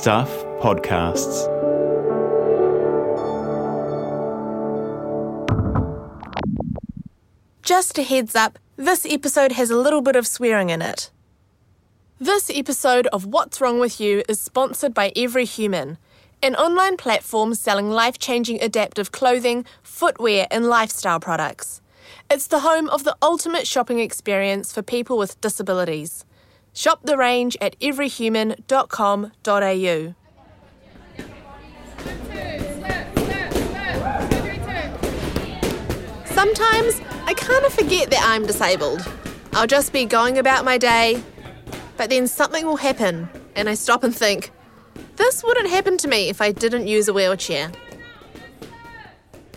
Stuff Podcasts. Just a heads up, this episode has a little bit of swearing in it. This episode of What's Wrong With You is sponsored by Every Human, an online platform selling life changing adaptive clothing, footwear, and lifestyle products. It's the home of the ultimate shopping experience for people with disabilities. Shop the range at everyhuman.com.au. Sometimes I kind of forget that I'm disabled. I'll just be going about my day, but then something will happen, and I stop and think, this wouldn't happen to me if I didn't use a wheelchair.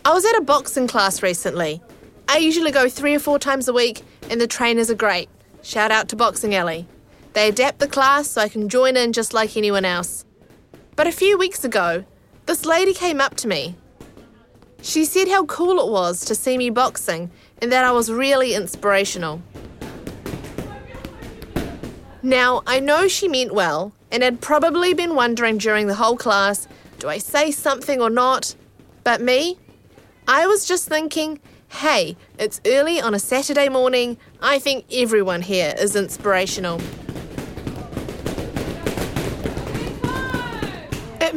I was at a boxing class recently. I usually go three or four times a week, and the trainers are great. Shout out to Boxing Alley. They adapt the class so I can join in just like anyone else. But a few weeks ago, this lady came up to me. She said how cool it was to see me boxing and that I was really inspirational. Now, I know she meant well and had probably been wondering during the whole class do I say something or not? But me? I was just thinking, hey, it's early on a Saturday morning. I think everyone here is inspirational.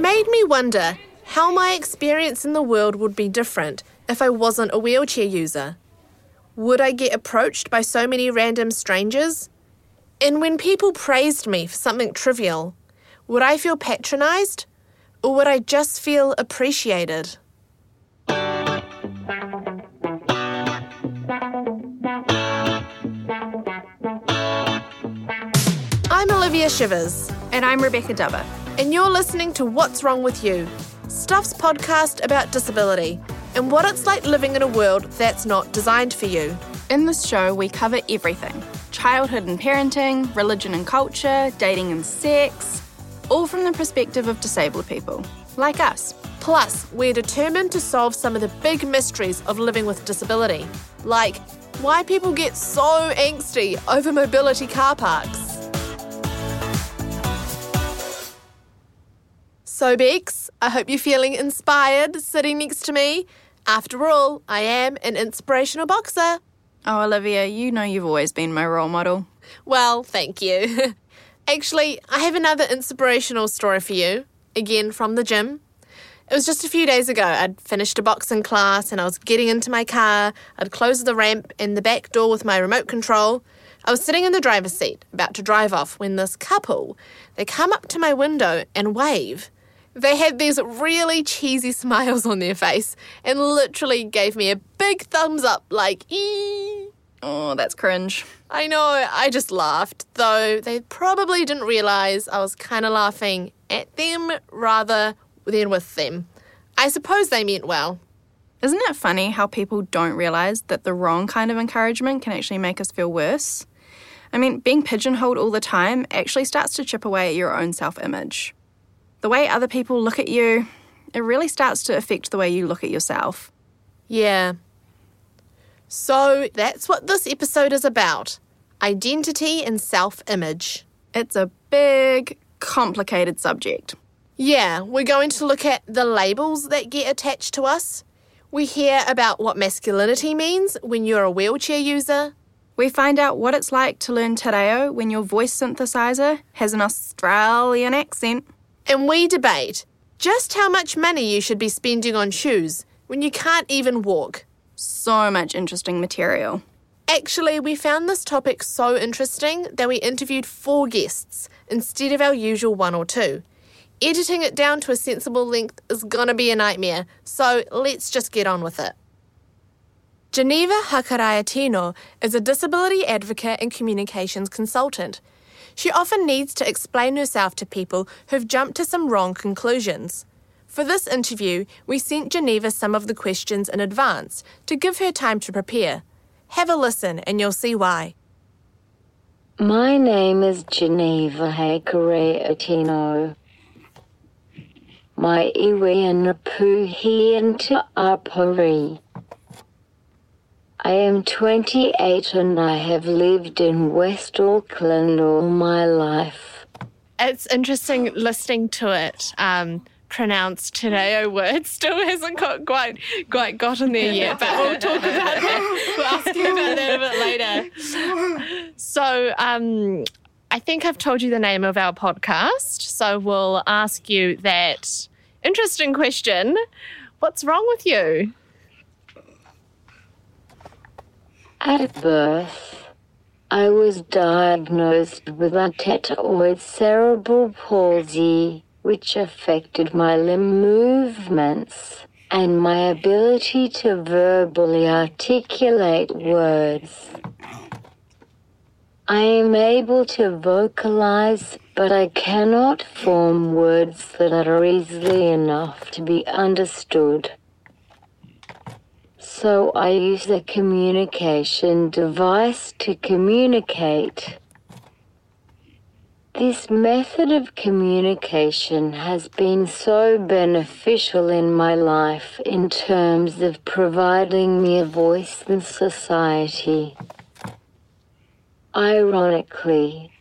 Made me wonder how my experience in the world would be different if I wasn't a wheelchair user. Would I get approached by so many random strangers? And when people praised me for something trivial, would I feel patronised? Or would I just feel appreciated? I'm Olivia Shivers. And I'm Rebecca Dubber. And you're listening to What's Wrong With You, Stuff's podcast about disability and what it's like living in a world that's not designed for you. In this show, we cover everything childhood and parenting, religion and culture, dating and sex, all from the perspective of disabled people, like us. Plus, we're determined to solve some of the big mysteries of living with disability, like why people get so angsty over mobility car parks. So, Becs, I hope you're feeling inspired sitting next to me. After all, I am an inspirational boxer. Oh, Olivia, you know you've always been my role model. Well, thank you. Actually, I have another inspirational story for you, again from the gym. It was just a few days ago. I'd finished a boxing class and I was getting into my car. I'd closed the ramp and the back door with my remote control. I was sitting in the driver's seat, about to drive off, when this couple, they come up to my window and wave. They had these really cheesy smiles on their face and literally gave me a big thumbs up, like, ee. Oh, that's cringe. I know, I just laughed, though they probably didn't realise I was kind of laughing at them rather than with them. I suppose they meant well. Isn't it funny how people don't realise that the wrong kind of encouragement can actually make us feel worse? I mean, being pigeonholed all the time actually starts to chip away at your own self image the way other people look at you, it really starts to affect the way you look at yourself. Yeah. So that's what this episode is about identity and self image. It's a big, complicated subject. Yeah, we're going to look at the labels that get attached to us. We hear about what masculinity means when you're a wheelchair user. We find out what it's like to learn Te Reo when your voice synthesizer has an Australian accent. And we debate just how much money you should be spending on shoes when you can't even walk. So much interesting material. Actually, we found this topic so interesting that we interviewed four guests instead of our usual one or two. Editing it down to a sensible length is gonna be a nightmare, so let's just get on with it. Geneva Hakaraia-Tino is a disability advocate and communications consultant. She often needs to explain herself to people who've jumped to some wrong conclusions. For this interview, we sent Geneva some of the questions in advance to give her time to prepare. Have a listen and you'll see why. My name is Geneva Hakaraia-Tino. My iwi and puhi into apari. I am 28 and I have lived in West Auckland all my life. it's interesting listening to it. Um, pronounce Te Reo word still hasn't got quite quite gotten there yet, but we'll talk about that. We'll ask you about that a bit later. So um, I think I've told you the name of our podcast, so we'll ask you that interesting question. What's wrong with you? At birth, I was diagnosed with athetoid cerebral palsy, which affected my limb movements and my ability to verbally articulate words. I am able to vocalize, but I cannot form words that are easily enough to be understood. So I use a communication device to communicate. This method of communication has been so beneficial in my life in terms of providing me a voice in society. Ironically,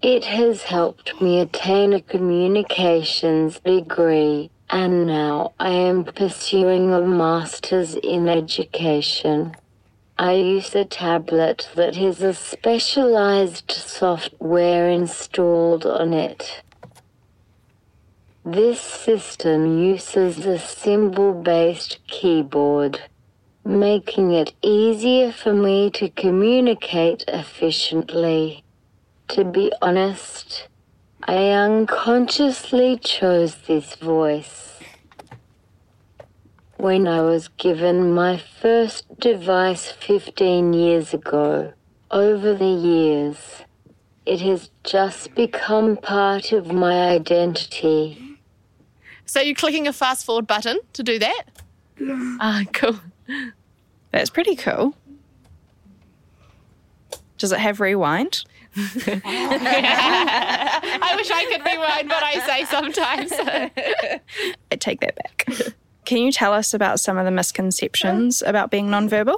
it has helped me attain a communications degree, and now I am pursuing a master's in education. I use a tablet that has a specialized software installed on it. This system uses a symbol based keyboard, making it easier for me to communicate efficiently. To be honest, I unconsciously chose this voice. When I was given my first device 15 years ago, over the years, it has just become part of my identity. So you're clicking a fast forward button to do that? Ah, cool. That's pretty cool. Does it have rewind? I wish I could rewind what I say sometimes. I take that back. Can you tell us about some of the misconceptions about being nonverbal?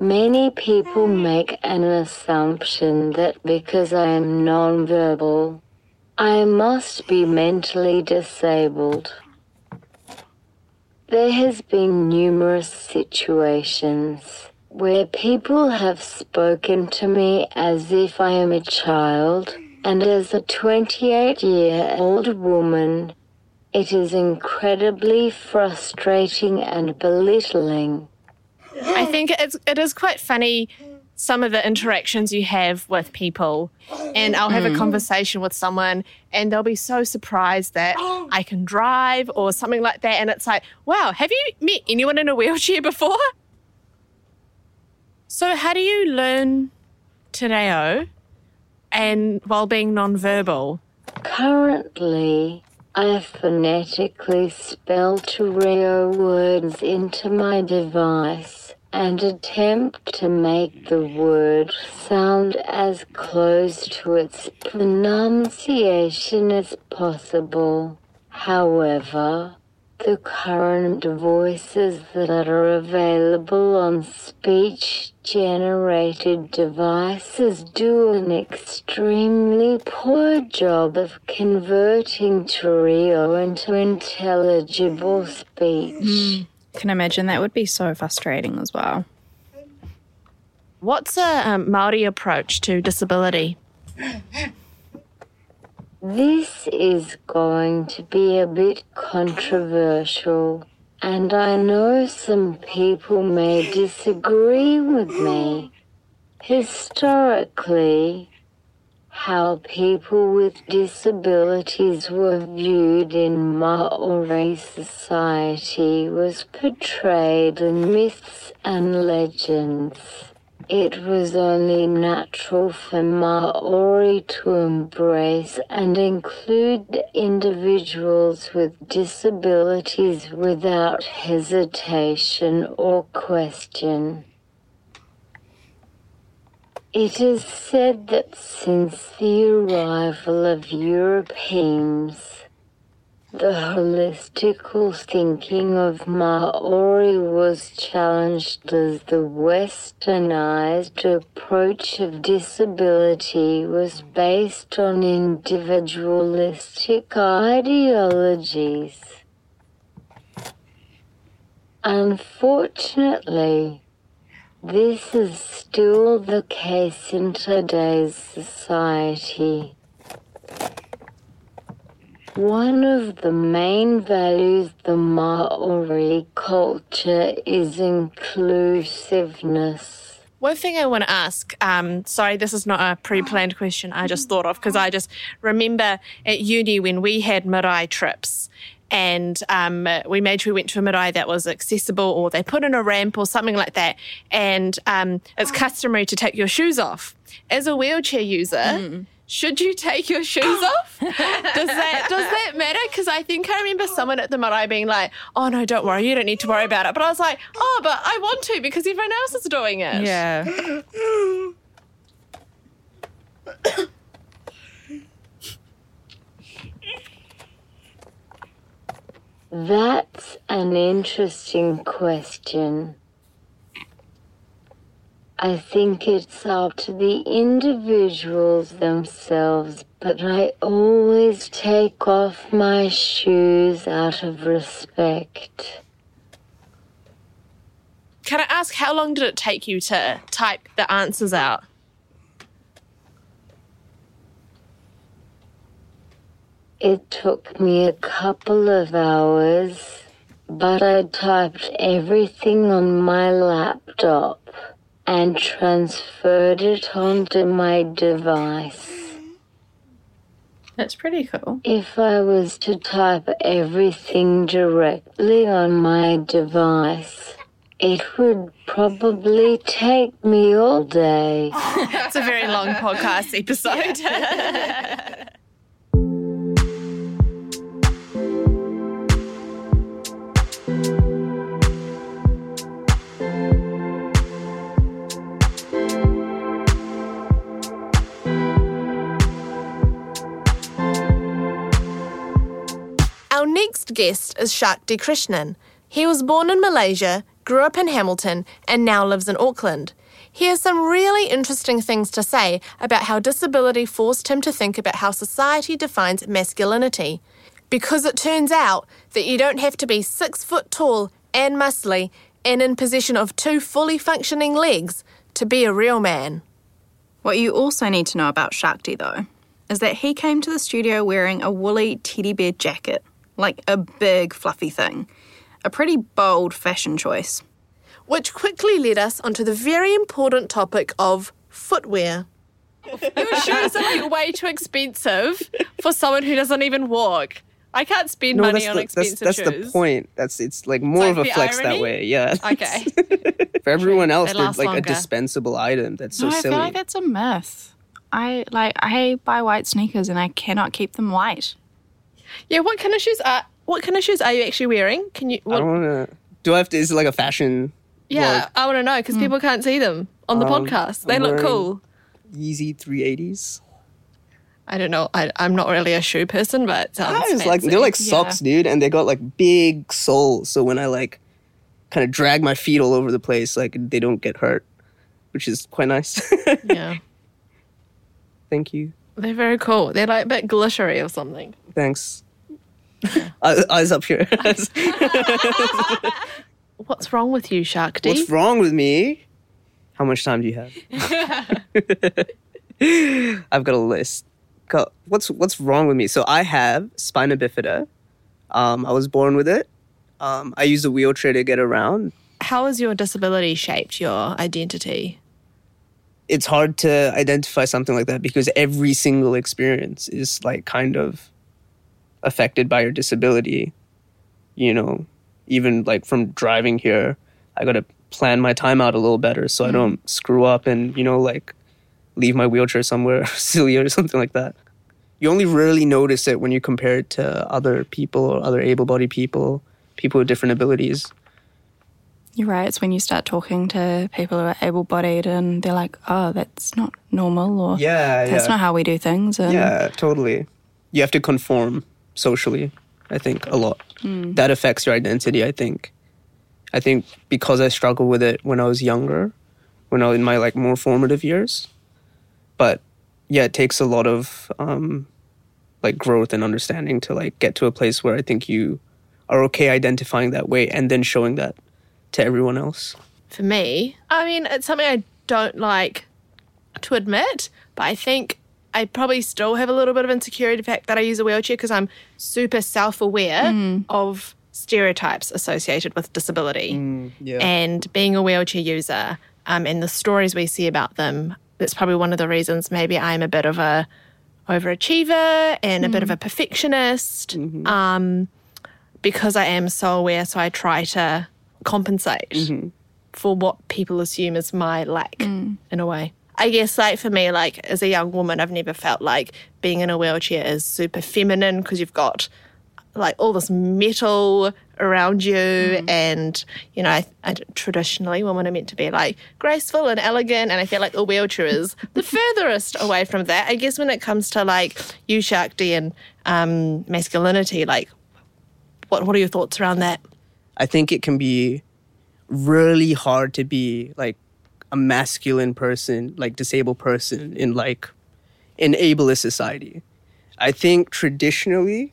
Many people make an assumption that because I am nonverbal, I must be mentally disabled. There has been numerous situations where people have spoken to me as if I am a child, and as a 28 year old woman, it is incredibly frustrating and belittling. I think it's it is quite funny some of the interactions you have with people. And I'll have a hmm. conversation with someone and they'll be so surprised that I can drive or something like that. And it's like, wow, have you met anyone in a wheelchair before? So how do you learn Te Reo and while being nonverbal? Currently, I phonetically spell Te Reo words into my device and attempt to make the word sound as close to its pronunciation as possible. However, the current voices that are available on speech generated devices do an extremely poor job of converting Te Reo into intelligible speech. Can imagine that would be so frustrating as well. What's a um, Maori approach to disability? This is going to be a bit controversial, and I know some people may disagree with me. Historically, how people with disabilities were viewed in Maori society was portrayed in myths and legends. It was only natural for Maori to embrace and include individuals with disabilities without hesitation or question. It is said that since the arrival of Europeans, the holistical thinking of Maori was challenged as the westernized approach of disability was based on individualistic ideologies. Unfortunately, this is still the case in today's society. One of the main values the Maori culture is inclusiveness. One thing I want to ask, um, sorry, this is not a pre planned question I just thought of because I just remember at uni when we had marae trips and um, we made sure we went to a marae that was accessible or they put in a ramp or something like that. And um, it's customary to take your shoes off. As a wheelchair user, should you take your shoes off? does that does that matter? Because I think I remember someone at the marae being like, "Oh no, don't worry, you don't need to worry about it." But I was like, "Oh, but I want to because everyone else is doing it." Yeah. That's an interesting question. I think it's up to the individuals themselves, but I always take off my shoes out of respect. Can I ask how long did it take you to type the answers out? It took me a couple of hours, but I typed everything on my laptop and transferred it onto my device. That's pretty cool. If I was to type everything directly on my device, it would probably take me all day. It's a very long podcast episode. guest is Shakti Krishnan. He was born in Malaysia, grew up in Hamilton, and now lives in Auckland. He has some really interesting things to say about how disability forced him to think about how society defines masculinity. Because it turns out that you don't have to be six foot tall and muscly and in possession of two fully functioning legs to be a real man. What you also need to know about Shakti, though, is that he came to the studio wearing a woolly teddy bear jacket, like a big fluffy thing. A pretty bold fashion choice. Which quickly led us onto the very important topic of footwear. Your shoes are like way too expensive for someone who doesn't even walk. I can't spend No, money that's on the, expensive that's, that's shoes. the point. That's it's like more like of a flex irony? that way. Yeah. Okay. For everyone else, They they're last like a dispensable item. That's so no, I silly. feel like that's a myth. I like I buy white sneakers and I cannot keep them white. Yeah, what kind of shoes are what kind of shoes are you actually wearing? Can you I what, don't want to. Do I have to? Is it like a fashion? Yeah, vlog? I want to know because people can't see them on the Um, podcast. They I'm look cool. Yeezy 380s. I don't know. I, I'm not really a shoe person, but sounds like they're like socks, dude, and they got like big soles. So when I like kind of drag my feet all over the place, like they don't get hurt, which is quite nice. yeah, Thank you. they're very cool. They're like a bit glittery or something. Thanks. Eyes eyes up here. What's wrong with you, Shark What's wrong with me? How much time do you have? I've got a list. Got, what's what's wrong with me? So I have spina bifida. Um, I was born with it. Um, I use a wheelchair to get around. How has your disability shaped your identity? It's hard to identify something like that because every single experience is like kind of affected by your disability. You know, even like from driving here, I got to plan my time out a little better so I mm. don't screw up and, you know, like leave my wheelchair somewhere silly or something like that. You only rarely notice it when you compare it to other people or other able bodied people, people with different abilities. You're right. It's when you start talking to people who are able-bodied and they're like, "Oh, that's not normal," or Yeah, "That's not how we do things." And Yeah, totally. You have to conform socially. I think a lot. That affects your identity. I think. I think because I struggled with it when I was younger, when I was in my like more formative years. But yeah, it takes a lot of um, like growth and understanding to like get to a place where I think you are okay identifying that way and then showing that to everyone else. For me, I mean, it's something I don't like to admit, but I think I probably still have a little bit of insecurity the fact that I use a wheelchair because I'm super self aware mm. of stereotypes associated with disability. Mm, yeah. And being a wheelchair user um, and the stories we see about them, that's probably one of the reasons maybe I'm a bit of a overachiever and a bit of mm. a perfectionist mm-hmm. um, because I am so aware. So I try to compensate mm-hmm. for what people assume is my lack in a way. I guess, like for me, like as a young woman, I've never felt like being in a wheelchair is super feminine because you've got like all this metal around you, and you know, I, I, traditionally women are meant to be like graceful and elegant, and I feel like a wheelchair is the furthest away from that. I guess when it comes to like you Shakti and um, masculinity, like what what are your thoughts around that? I think it can be really hard to be like a masculine person, like disabled person in like an ableist society. I think traditionally,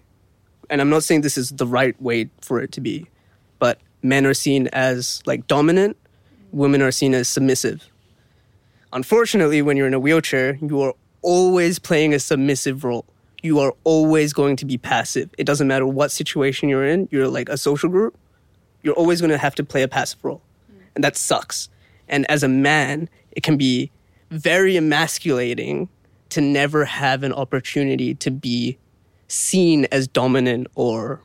and I'm not saying this is the right way for it to be, but men are seen as like dominant, women are seen as submissive. Unfortunately, when you're in a wheelchair, you are always playing a submissive role. You are always going to be passive. It doesn't matter what situation you're in, you're like a social group, you're always going to have to play a passive role. And that sucks. And as a man, it can be very emasculating to never have an opportunity to be seen as dominant or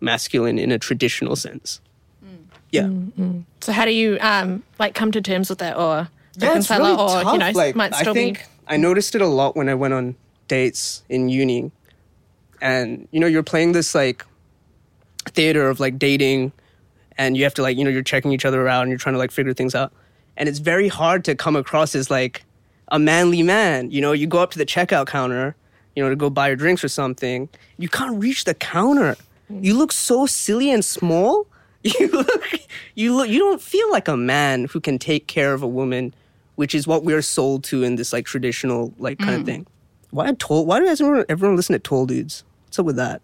masculine in a traditional sense. Mm. Yeah. Mm, mm. So how do you um, like come to terms with that, or reconcile it, or you know, might still I think be I noticed it a lot when I went on dates in uni, and you know, you're playing this like theater of like dating, and you have to like you know you're checking each other out and you're trying to like figure things out, and it's very hard to come across as like a manly man. You know, you go up to the checkout counter, you know, to go buy your drinks or something, you can't reach the counter. You look so silly and small. You look, you look, you don't feel like a man who can take care of a woman, which is what we're sold to in this like traditional like kind of mm. thing. Why tall? Why does everyone, everyone listen to tall dudes? What's up with that?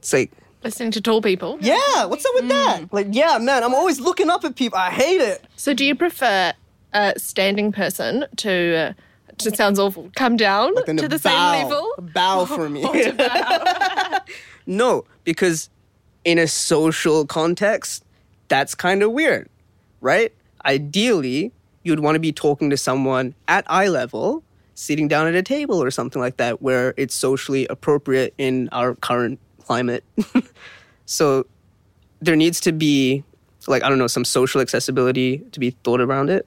It's like, listening to tall people. yeah, what's up with that? Like, yeah, man, I'm always looking up at people. I hate it. So do you prefer a standing person to? Uh, it sounds awful. Come down Then to the bow, same level. bow for me. no, because in a social context, that's kind of weird, right? Ideally, you'd want to be talking to someone at eye level, sitting down at a table or something like that, where it's socially appropriate in our current climate. so there needs to be, like, I don't know, some social accessibility to be thought around it.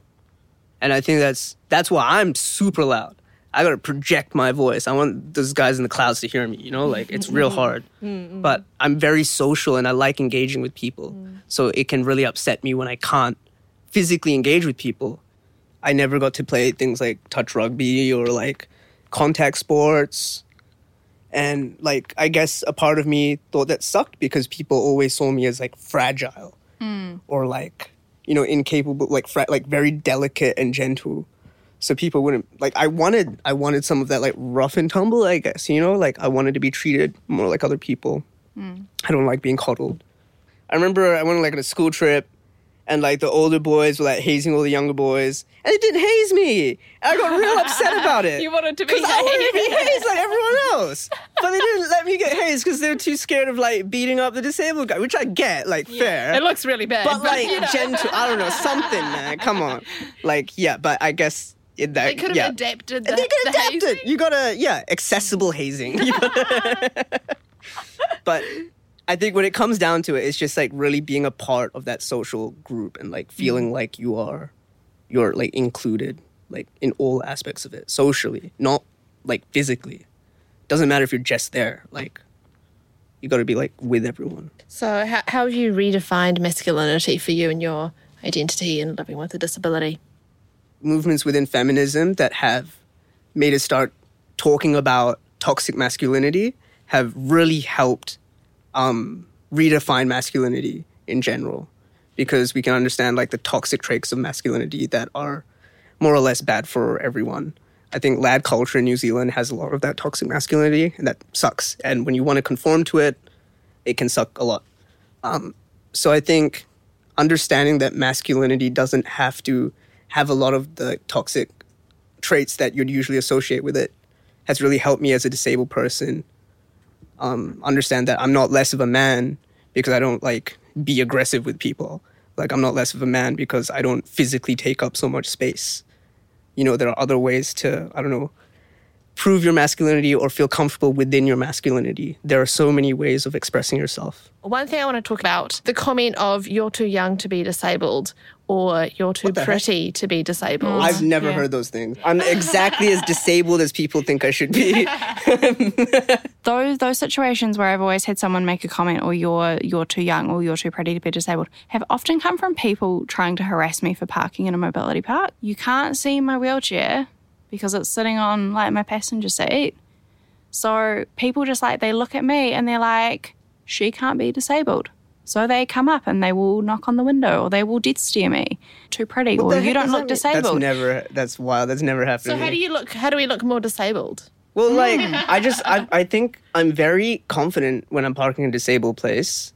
And I think that's that's why I'm super loud. I gotta project my voice. I want those guys in the clouds to hear me, you know? Like it's mm-hmm. real hard. Mm-hmm. Mm-hmm. But I'm very social and I like engaging with people. Mm. So it can really upset me when I can't physically engage with people. I never got to play things like touch rugby or like contact sports. And like I guess a part of me thought that sucked because people always saw me as like fragile. Hmm. Or like you know incapable like fra- like very delicate and gentle. So people wouldn't like i wanted i wanted some of that like rough and tumble i guess you know? Like i wanted to be treated more like other people. Hmm. I don't like being coddled. I remember i went on like on a school trip and like the older boys were like hazing all the younger boys and it didn't haze me. And i got real upset about it You wanted to be because I wanted to be hazed. hazed like everyone else. But they didn't let me get hazed because they were too scared of like beating up the disabled guy, which I get, like fair. It looks really bad, but like you know. gentle, I don't know, something, man. Come on, like yeah. But I guess it, that They could have yeah. adapted. The, They could the adapt it. You gotta yeah, accessible hazing. But I think when it comes down to it, it's just like really being a part of that social group and like feeling mm. like you are, you're like included, like in all aspects of it, socially, not like physically. Doesn't matter if you're just there. Like, you got to be like with everyone. So, how, how have you redefined masculinity for you and your identity and living with a disability? movements within feminism that have made us start talking about toxic masculinity have really helped um, redefine masculinity in general because we can understand like the toxic traits of masculinity that are more or less bad for everyone. I think lad culture in New Zealand has a lot of that toxic masculinity, and that sucks. And when you want to conform to it, it can suck a lot. Um, so I think understanding that masculinity doesn't have to have a lot of the toxic traits that you'd usually associate with it has really helped me as a disabled person um, understand that I'm not less of a man because I don't like be aggressive with people. Like I'm not less of a man because I don't physically take up so much space. You know, there are other ways to I don't know prove your masculinity or feel comfortable within your masculinity. There are so many ways of expressing yourself. One thing I want to talk about the comment of you're too young to be disabled or you're too the heck? pretty to be disabled. I've mm, never yeah. heard those things. I'm exactly as disabled as people think I should be. those those situations where I've always had someone make a comment or you're you're too young or you're too pretty to be disabled have often come from people trying to harass me for parking in a mobility park. You can't see my wheelchair because it's sitting on like my passenger seat. So people just like they look at me and they're like, she can't be disabled. So they come up and they will knock on the window or they will death stare me. Too pretty or you don't look disabled. That's never. That's wild. That's never happened. so to how me. do you look how do we look more disabled? Well, like I just I, I think I'm very confident when I'm parking in a disabled place.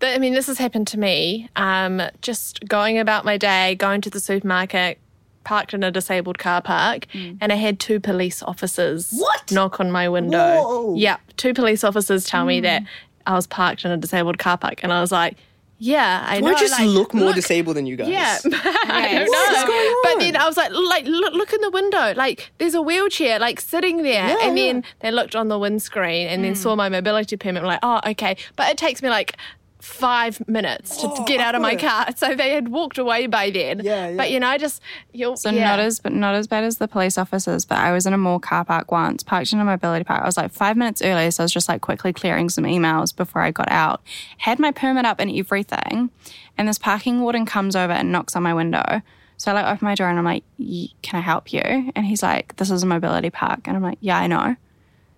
But, I mean, this has happened to me. Um, just going about my day, going to the supermarket, parked in a disabled car park, and I had two police officers What? knock on my window. Whoa. Yeah, two police officers tell me that I was parked in a disabled car park, and I was like, "Yeah, I Do know." I just like, look more disabled than you guys? Yeah, I don't What is know. going But then I was like, like look, look in the window. Like there's a wheelchair like sitting there. Yeah, and then they looked on the windscreen and then hmm. saw my mobility permit. Were like, oh, okay. But it takes me like five minutes to, to get out of my car. So they had walked away by then. Yeah, yeah. But you know, I just you'll So yeah. not as but not as bad as the police officers. But I was in a mall car park once, parked in a mobility park. I was like five minutes early, so I was just like quickly clearing some emails before I got out. Had my permit up and everything, and this parking warden comes over and knocks on my window. So I like open my door and I'm like, "Y- "Can I help you?" And he's like, "This is a mobility park," and I'm like, "Yeah, I know."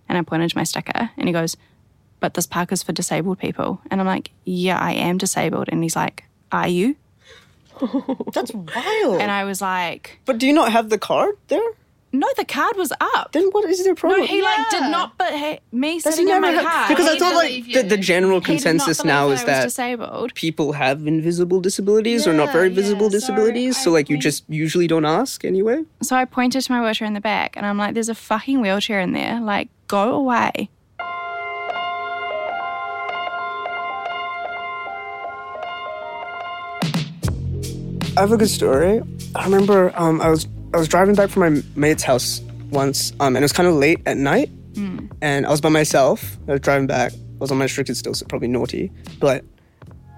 And I pointed to my sticker, and he goes, "But this park is for disabled people," and I'm like, "Yeah, I am disabled," and he's like, "Are you?" That's wild. And I was like, but do you not have the card there? "No, the card was up." Then what is their problem? No, he like did not. But he, me Does sitting he in my never car have- because I he thought like believe the, you. the general he did not consensus believe now I is was that disabled. people have invisible disabilities or not very Yeah, visible yeah. So disabilities. So, I like you think- just usually don't ask anyway. So I pointed to my wheelchair in the back, and I'm like, "There's a fucking wheelchair in there. Like, go away." I have a good story. I remember um, I was I was driving back from my mate's house once, um, and it was kind of late at night, and I was by myself. I was driving back. I was unrestricted still, so probably naughty. But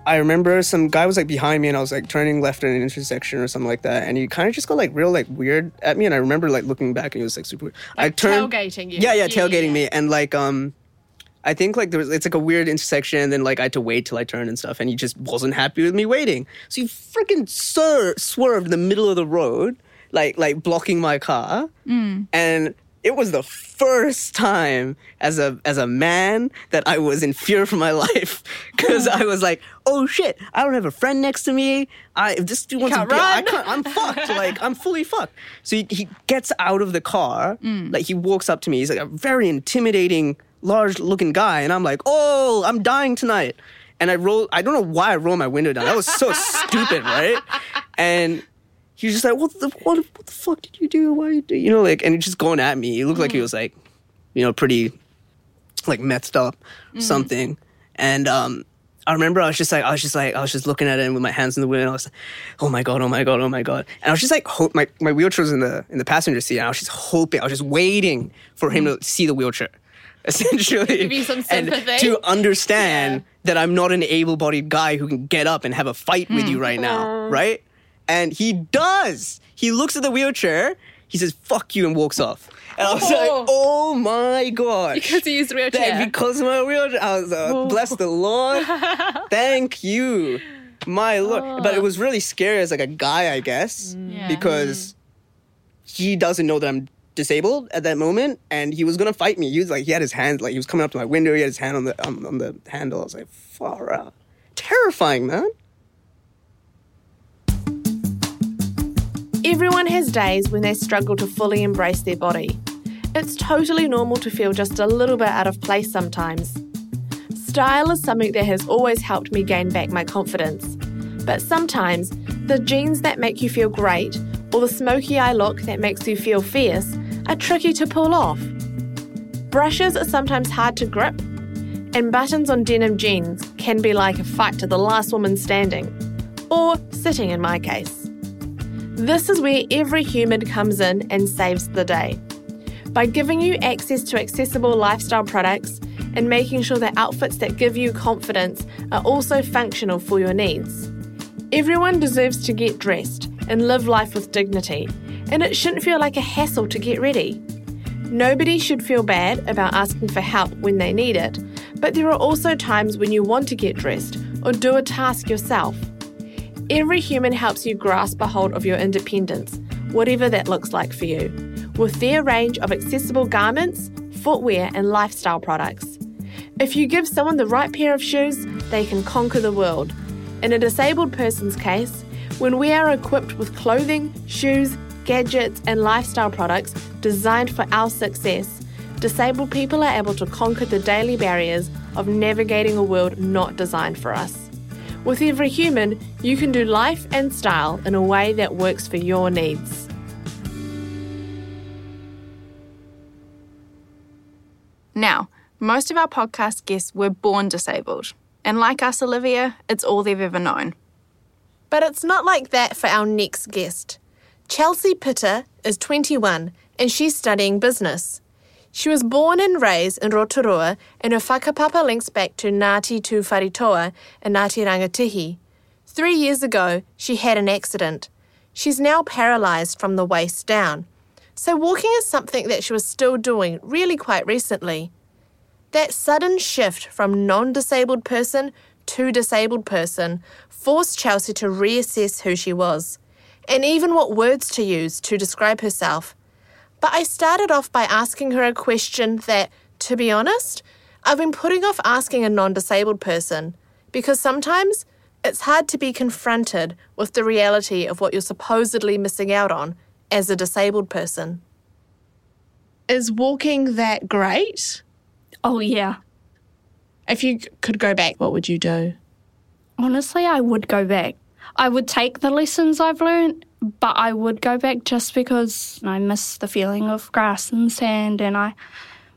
I remember some guy was like behind me, and I was like turning left at an intersection or something like that, and he kind of just got like real like weird at me, and I remember like looking back, and he was like super. Weird. I turned tailgating you. Yeah, yeah, Yeah, tailgating yeah. me, and like um. I think like there was it's like a weird intersection, and then like I had to wait till I turned and stuff, and he just wasn't happy with me waiting. So he freaking swer- swerved in the middle of the road, like like blocking my car, mm. and it was the first time as a as a man that I was in fear for my life because I was like, oh shit, I don't have a friend next to me. I if this dude wants to be, I can't, I'm fucked. like I'm fully fucked. So he, he gets out of the car, mm. like he walks up to me. He's like a very intimidating, large looking guy, and I'm like, oh, I'm dying tonight. And I roll. I don't know why I rolled my window down. That was so stupid, right? And he was just like, what the what, what the fuck did you do? Why are you do you know like? And he's just going at me. He looked like he mm-hmm. was like, you know, pretty like messed up, mm-hmm. something. And um, I remember I was just like, I was just like, I was just looking at it with my hands in the window. And I was like, oh my god, oh my god, oh my god. And I was just like, hope my my wheelchair was in the in the passenger seat. And I was just hoping, I was just waiting for him mm-hmm. to see the wheelchair. Essentially, you some and to understand that I'm not an able-bodied guy who can get up and have a fight with you right now, right? And he does. He looks at the wheelchair. He says "fuck you" and walks off. And I was like, Oh. "Oh my gosh!" Because he used That- wheelchair. because of my wheelchair. I was uh, bless the Lord. Thank you, my Lord. But it was really scary as like a guy, I guess, Yeah. because he doesn't know that I'm disabled at that moment, and he was gonna fight me. He was like, he had his hands like he was coming up to my window. He had his hand on the on, on the handle. I was like, far out, terrifying, man. Everyone has days when they struggle to fully embrace their body. It's totally normal to feel just a little bit out of place sometimes. Style is something that has always helped me gain back my confidence. But sometimes, the jeans that make you feel great, or the smoky eye look that makes you feel fierce, are tricky to pull off. Brushes are sometimes hard to grip, and buttons on denim jeans can be like a fight to the last woman standing, or sitting in my case. This is where every human comes in and saves the day. By giving you access to accessible lifestyle products and making sure that outfits that give you confidence are also functional for your needs. Everyone deserves to get dressed and live life with dignity, and it shouldn't feel like a hassle to get ready. Nobody should feel bad about asking for help when they need it, but there are also times when you want to get dressed or do a task yourself. Every human helps you grasp a hold of your independence, whatever that looks like for you, with their range of accessible garments, footwear, and lifestyle products. If you give someone the right pair of shoes, they can conquer the world. In a disabled person's case, when we are equipped with clothing, shoes, gadgets, and lifestyle products designed for our success, disabled people are able to conquer the daily barriers of navigating a world not designed for us. With every human, you can do life and style in a way that works for your needs. Now, most of our podcast guests were born disabled. And like us, Olivia, it's all they've ever known. But it's not like that for our next guest. Chelsea Pita is 21 and she's studying business. She was born and raised in Rotorua, and her whakapapa links back to Ngāti Tu and Ngāti Rangitihi. Three years ago, she had an accident. She's now paralysed from the waist down. So, walking is something that she was still doing really quite recently. That sudden shift from non disabled person to disabled person forced Chelsea to reassess who she was, and even what words to use to describe herself. But I started off by asking her a question that, to be honest, I've been putting off asking a non disabled person because sometimes it's hard to be confronted with the reality of what you're supposedly missing out on as a disabled person. Is walking that great? Oh, yeah. If you could go back, what would you do? Honestly, I would go back. I would take the lessons I've learned, but I would go back just because I miss the feeling of grass and sand and I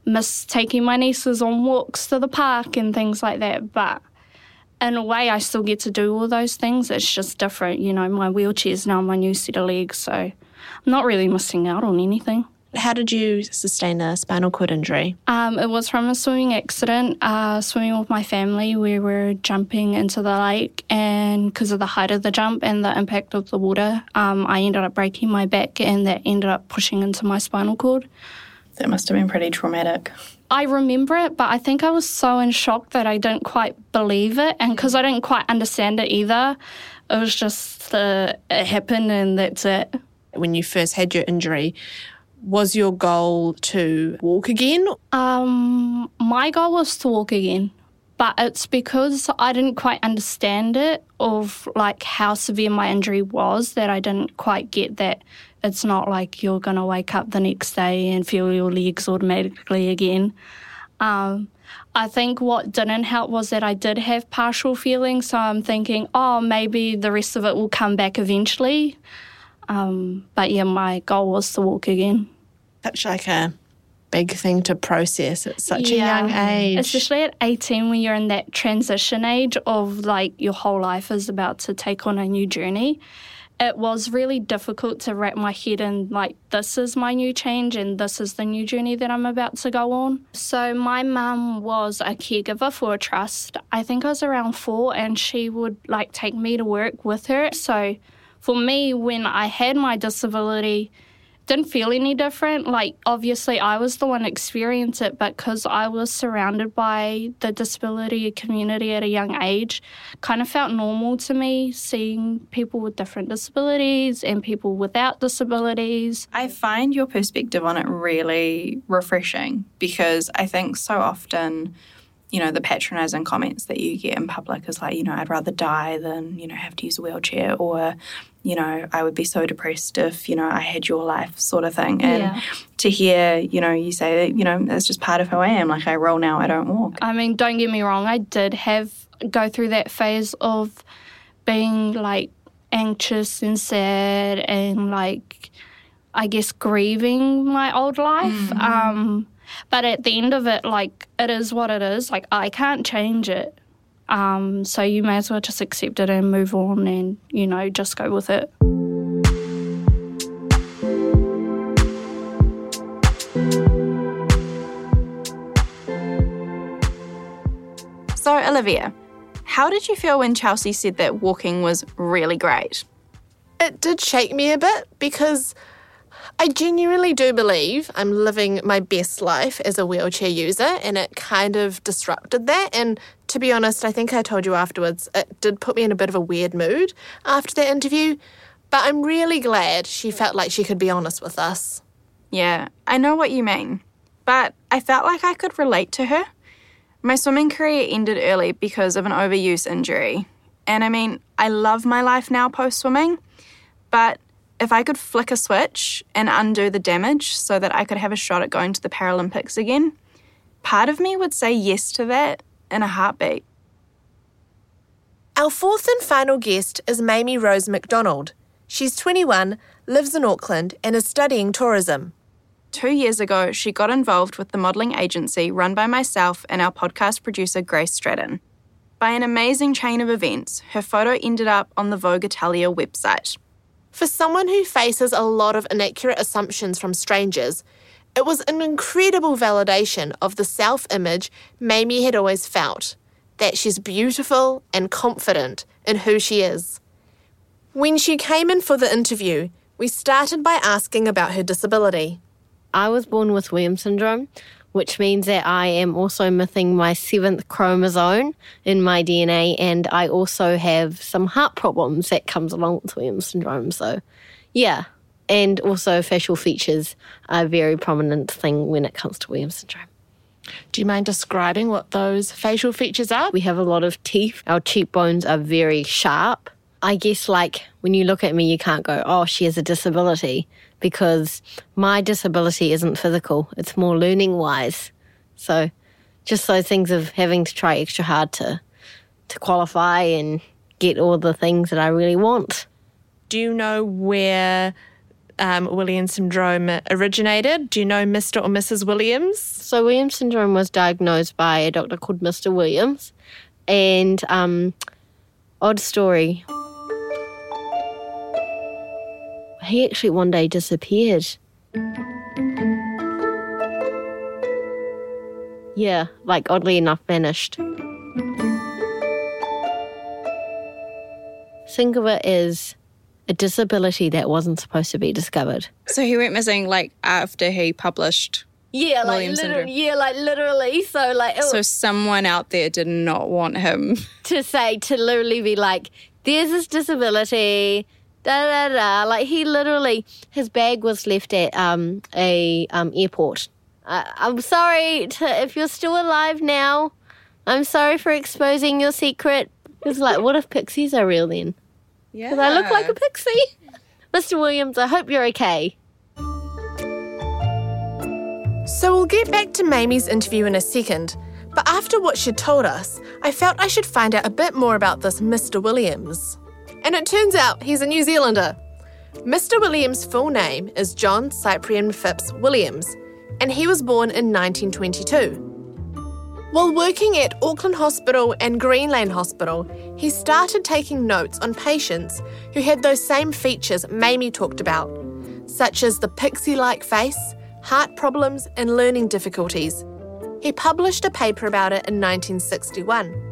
miss taking my nieces on walks to the park and things like that. But in a way, I still get to do all those things. It's just different. You know, my wheelchair's now my new set of legs, so I'm not really missing out on anything. How did you sustain a spinal cord injury? Um, it was from a swimming accident. Uh, swimming with my family, we were jumping into the lake, and because of the height of the jump and the impact of the water, um, I ended up breaking my back, and that ended up pushing into my spinal cord. That must have been pretty traumatic. I remember it, but I think I was so in shock that I didn't quite believe it, and because I didn't quite understand it either, it was just uh, it happened, and that's it. When you first had your injury, was your goal to walk again? Um, my goal was to walk again, but it's because I didn't quite understand it of like how severe my injury was that I didn't quite get that it's not like you're gonna wake up the next day and feel your legs automatically again. Um, I think what didn't help was that I did have partial feeling, so I'm thinking, oh, maybe the rest of it will come back eventually. Um, but yeah, my goal was to walk again. Such like a big thing to process at such a young age. Especially at 18 when you're in that transition age of like your whole life is about to take on a new journey. It was really difficult to wrap my head in like this is my new change and this is the new journey that I'm about to go on. So my mum was a caregiver for a trust. I think I was around 4 and she would like take me to work with her. So for me when I had my disability didn't feel any different. Like, obviously, I was the one experiencing it, but because I was surrounded by the disability community at a young age, kind of felt normal to me seeing people with different disabilities and people without disabilities. I find your perspective on it really refreshing because I think so often you know, the patronizing comments that you get in public is like, you know, I'd rather die than, you know, have to use a wheelchair or, you know, I would be so depressed if, you know, I had your life sort of thing. And Yeah. to hear, you know, you say that, you know, that's just part of who I am. Like I roll now, I don't walk. I mean, don't get me wrong, I did have go through that phase of being like anxious and sad and like I guess grieving my old life. Um but at the end of it, like it is what it is. Like I can't change it. Um, so you may as well just accept it and move on and, you know, just go with it. So, Olivia, how did you feel when Chelsea said that walking was really great? It did shake me a bit because I genuinely do believe I'm living my best life as a wheelchair user, and it kind of disrupted that. And to be honest, I think I told you afterwards, it did put me in a bit of a weird mood after that interview. But I'm really glad she felt like she could be honest with us. Yeah, I know what you mean, but I felt like I could relate to her. My swimming career ended early because of an overuse injury. And I mean, I love my life now post swimming, but if I could flick a switch and undo the damage so that I could have a shot at going to the Paralympics again, part of me would say yes to that in a heartbeat. Our fourth and final guest is Mamie Rose Macdonald. She's 21, lives in Auckland, and is studying tourism. Two years ago, she got involved with the modelling agency run by myself and our podcast producer, Grace Stratton. By an amazing chain of events, her photo ended up on the Vogue Italia website. For someone who faces a lot of inaccurate assumptions from strangers, it was an incredible validation of the self image Mamie had always felt that she's beautiful and confident in who she is. When she came in for the interview, we started by asking about her disability. I was born with Williams syndrome, which means that I am also missing my seventh chromosome in my DNA, and I also have some heart problems that comes along with Williams syndrome. So, yeah, and also facial features are a very prominent thing when it comes to Williams syndrome. Do you mind describing what those facial features are? We have a lot of teeth. Our cheekbones are very sharp. I guess, like, when you look at me, you can't go, oh, she has a disability because my disability isn't physical, it's more learning wise. So, just those things of having to try extra hard to, to qualify and get all the things that I really want. Do you know where um, Williams syndrome originated? Do you know Mr. or Mrs. Williams? So, Williams syndrome was diagnosed by a doctor called Mr. Williams. And, um, odd story, he actually one day disappeared. Yeah, like oddly enough, vanished. Think of it as a disability that wasn't supposed to be discovered. So he went missing like after he published. Yeah, like Williams literal- syndrome. yeah, like literally. So like So someone out there did not want him. to say to literally be like, there's this disability, da da da. Like he literally, his bag was left at um a um airport. Uh, I'm sorry to, if you're still alive now. I'm sorry for exposing your secret. It's like, what if pixies are real then? Yeah. Because I look like a pixie. Mr. Williams, I hope you're okay. So we'll get back to Mamie's interview in a second, but after what she'd told us, I felt I should find out a bit more about this Mr. Williams. And it turns out he's a New Zealander. Mr. Williams' full name is John Cyprian Phipps Williams, and he was born in 1922. While working at Auckland Hospital and Green Lane Hospital, he started taking notes on patients who had those same features Mamie talked about, such as the pixie like face, heart problems, and learning difficulties. He published a paper about it in 1961.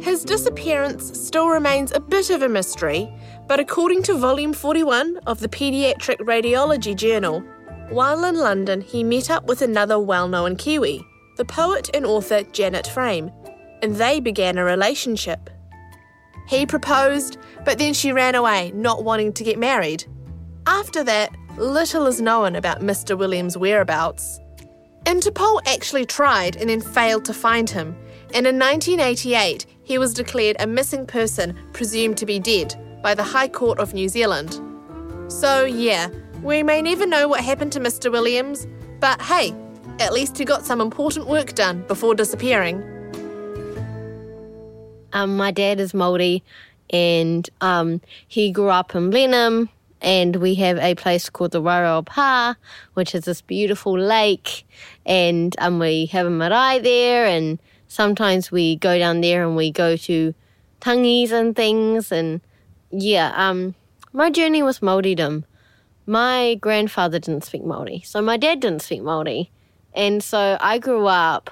His disappearance still remains a bit of a mystery, but according to volume 41 of the Pediatric Radiology Journal, while in London he met up with another well known Kiwi, the poet and author Janet Frame, and they began a relationship. He proposed, but then she ran away, not wanting to get married. After that, little is known about Mr. Williams' whereabouts. Interpol actually tried and then failed to find him, and in 1988 he was declared a missing person presumed to be dead by the High Court of New Zealand. So, yeah, we may never know what happened to Mr. Williams, but hey, at least he got some important work done before disappearing. Um, my dad is Māori and um, he grew up in Blenheim and we have a place called the Wairau Pa, which is this beautiful lake and um, we have a marae there and sometimes we go down there and we go to tangis and things and yeah, um, my journey was Māoridom. My grandfather didn't speak Māori, so my dad didn't speak Māori. And so I grew up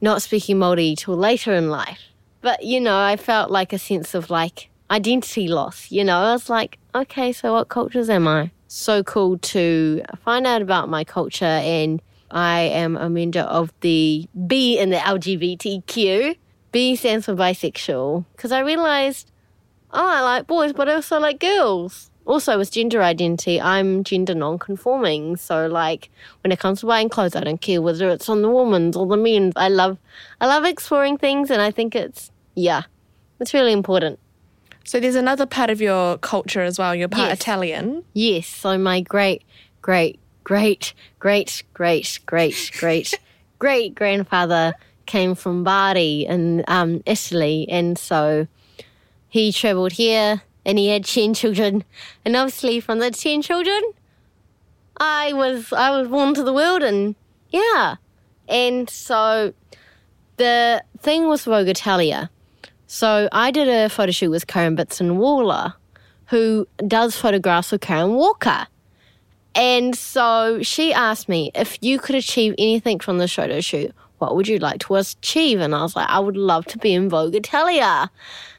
not speaking Māori till later in life. But, you know, I felt like a sense of like identity loss. You know, I was like, okay, so what cultures am I? So cool to find out about my culture. And I am a member of the B in the LGBTQ. B stands for bisexual. Because I realized, oh, I like boys, but I also like girls also with gender identity, I'm gender non-conforming. So like when it comes to buying clothes, I don't care whether it's on the woman's or the men's. I love, I love exploring things, and I think it's yeah, it's really important. So there's another part of your culture as well. You're part Yes. Italian. Yes. So my great, great, great, great, great, great, great, great grandfather came from Bari in um, Italy, and so he travelled here, and he had ten children, and obviously from the ten children, I was I was born to the world, and yeah, and so the thing was Vogue Italia. So I did a photo shoot with Karen Bitson Waller, who does photographs with Karen Walker. And so she asked me if you could achieve anything from the photo shoot, what would you like to achieve? And I was like, I would love to be in Vogue Italia.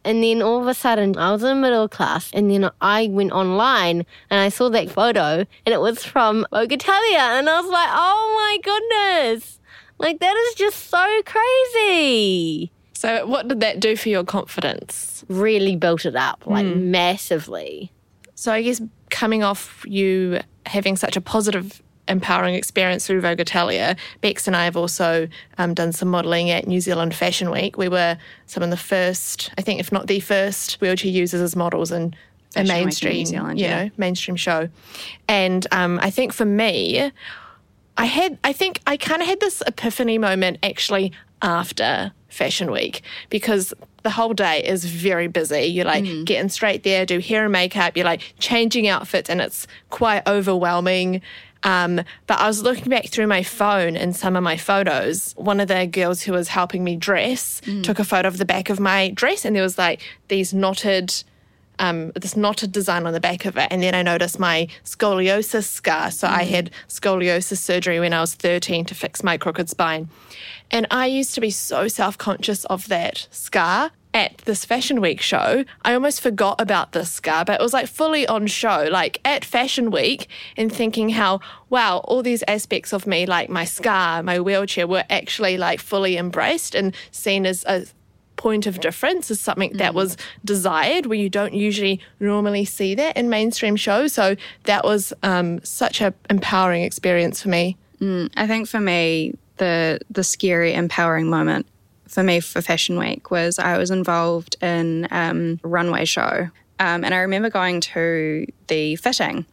And then all of a sudden, I was in middle class, and then I went online and I saw that photo, and it was from Vogue Italia. And I was like, oh my goodness. Like, that is just so crazy. So what did that do for your confidence? Really built it up, like hmm. massively. So I guess coming off you having such a positive, empowering experience through Vogue Italia, Becs and I have also um, done some modelling at New Zealand Fashion Week. We were some of the first, I think, if not the first, wheelchair users as models in a Fashion Week in New mainstream, Zealand, you yeah. know, mainstream show. And um, I think for me, I had, I think I kind of had this epiphany moment actually after Fashion Week because the whole day is very busy. You're like getting straight there, do hair and makeup, you're like changing outfits, and it's quite overwhelming. Um, but I was looking back through my phone and some of my photos. One of the girls who was helping me dress took a photo of the back of my dress, and there was like these knotted um, this knotted design on the back of it. And then I noticed my scoliosis scar. So I had scoliosis surgery when I was 13 to fix my crooked spine. And I used to be so self conscious of that scar. At this Fashion Week show, I almost forgot about this scar, but it was like fully on show, like at Fashion Week, and thinking how, wow, all these aspects of me, like my scar, my wheelchair, were actually like fully embraced and seen as a point of difference is something that was desired where you don't usually normally see that in mainstream shows. So that was um, such an empowering experience for me. I think for me, the the scary, empowering moment for me for Fashion Week was I was involved in um, a runway show, um, and I remember going to the fitting,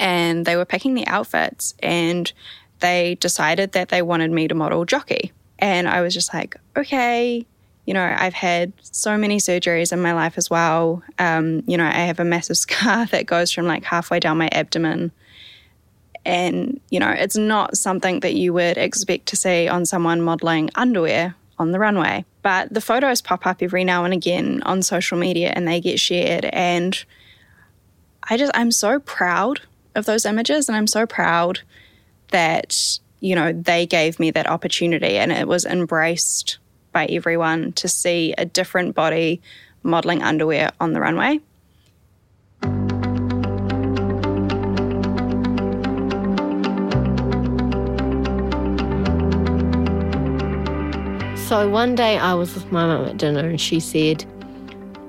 and they were picking the outfits, and they decided that they wanted me to model jockey, and I was just like, okay. You know, I've had so many surgeries in my life as well. Um, you know, I have a massive scar that goes from like halfway down my abdomen. And you know it's not something that you would expect to see on someone modeling underwear on the runway. But the photos pop up every now and again on social media and they get shared. And i just i'm so proud of those images and i'm so proud that you know they gave me that opportunity and it was embraced by everyone to see a different body modeling underwear on the runway. So one day I was with my mum at dinner and she said,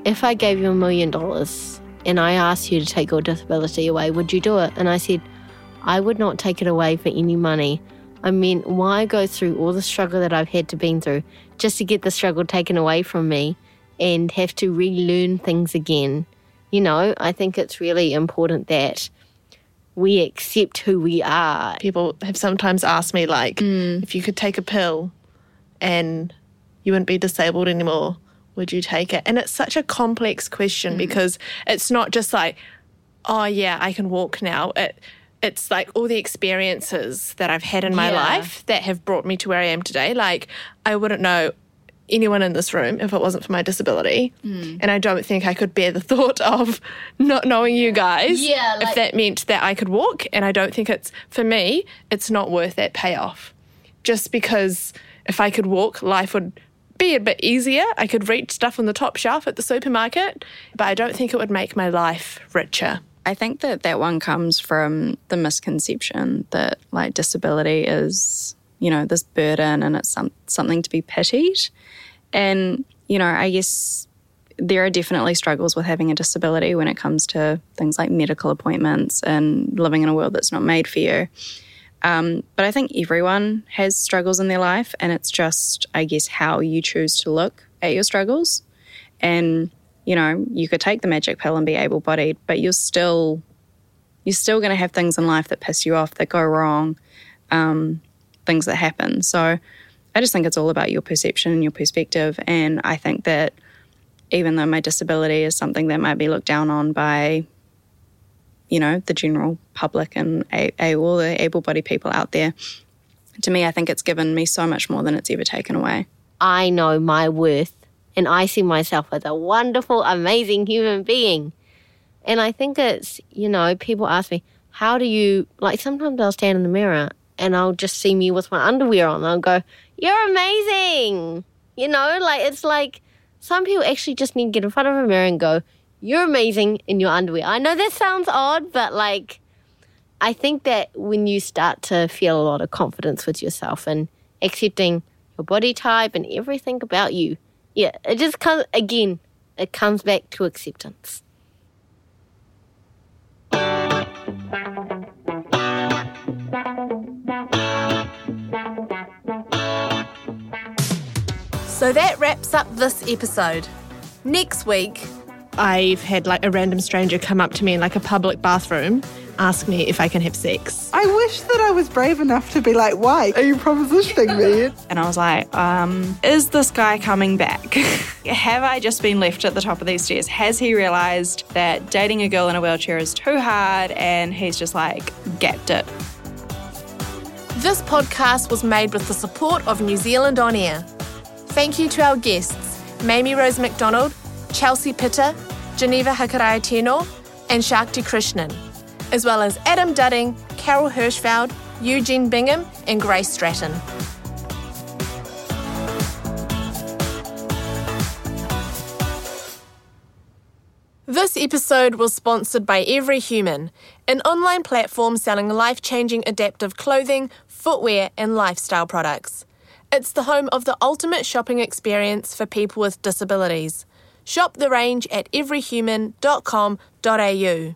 If I gave you a million dollars and I asked you to take your disability away, would you do it? And I said, I would not take it away for any money. I mean, why go through all the struggle that I've had to been through just to get the struggle taken away from me and have to relearn things again? You know, I think it's really important that we accept who we are. People have sometimes asked me, like, hmm. if you could take a pill and you wouldn't be disabled anymore, would you take it? And it's such a complex question hmm. because it's not just like, oh, yeah, I can walk now. It, it's like all the experiences that I've had in my Yeah. life that have brought me to where I am today. Like, I wouldn't know anyone in this room if it wasn't for my disability. Mm. And I don't think I could bear the thought of not knowing you guys Yeah, if that meant that I could walk. And I don't think it's, for me, it's not worth that payoff. Just because if I could walk, life would be a bit easier. I could reach stuff on the top shelf at the supermarket, but I don't think it would make my life richer. I think that that one comes from the misconception that like disability is, you know, this burden and it's some, something to be pitied. And, you know, I guess there are definitely struggles with having a disability when it comes to things like medical appointments and living in a world that's not made for you. Um, but I think everyone has struggles in their life, and it's just, I guess, how you choose to look at your struggles. And you know, you could take the magic pill and be able-bodied, but you're still you're still going to have things in life that piss you off, that go wrong, um, things that happen. So I just think it's all about your perception and your perspective. And I think that even though my disability is something that might be looked down on by, you know, the general public and a, a, all the able-bodied people out there, to me, I think it's given me so much more than it's ever taken away. I know my worth and I see myself as a wonderful, amazing human being. And I think it's, you know, people ask me, how do you, like, sometimes I'll stand in the mirror and I'll just see me with my underwear on. I'll go, you're amazing. You know, like, it's like some people actually just need to get in front of a mirror and go, you're amazing in your underwear. I know that sounds odd, but like, I think that when you start to feel a lot of confidence with yourself and accepting your body type and everything about you, yeah, it just comes again. It comes back to acceptance. So that wraps up this episode. Next week, I've had like a random stranger come up to me in like a public bathroom, ask me if I can have sex. I wish that I was brave enough to be like, why are you propositioning me? And I was like, um, is this guy coming back? Have I just been left at the top of these stairs? Has he realized that dating a girl in a wheelchair is too hard and he's just like gapped it? this podcast was made with the support of New Zealand On Air. Thank you to our guests, Mamie Rose Macdonald, Chelsea Pita, Geneva Hakaraia and Shakti Krishnan, as well as Adam Dudding, Carol Hirschfeld, Eugene Bingham, and Grace Stratton. This episode was sponsored by Every Human, an online platform selling life changing adaptive clothing, footwear, and lifestyle products. It's the home of the ultimate shopping experience for people with disabilities. Shop the range at everyhuman.com.au.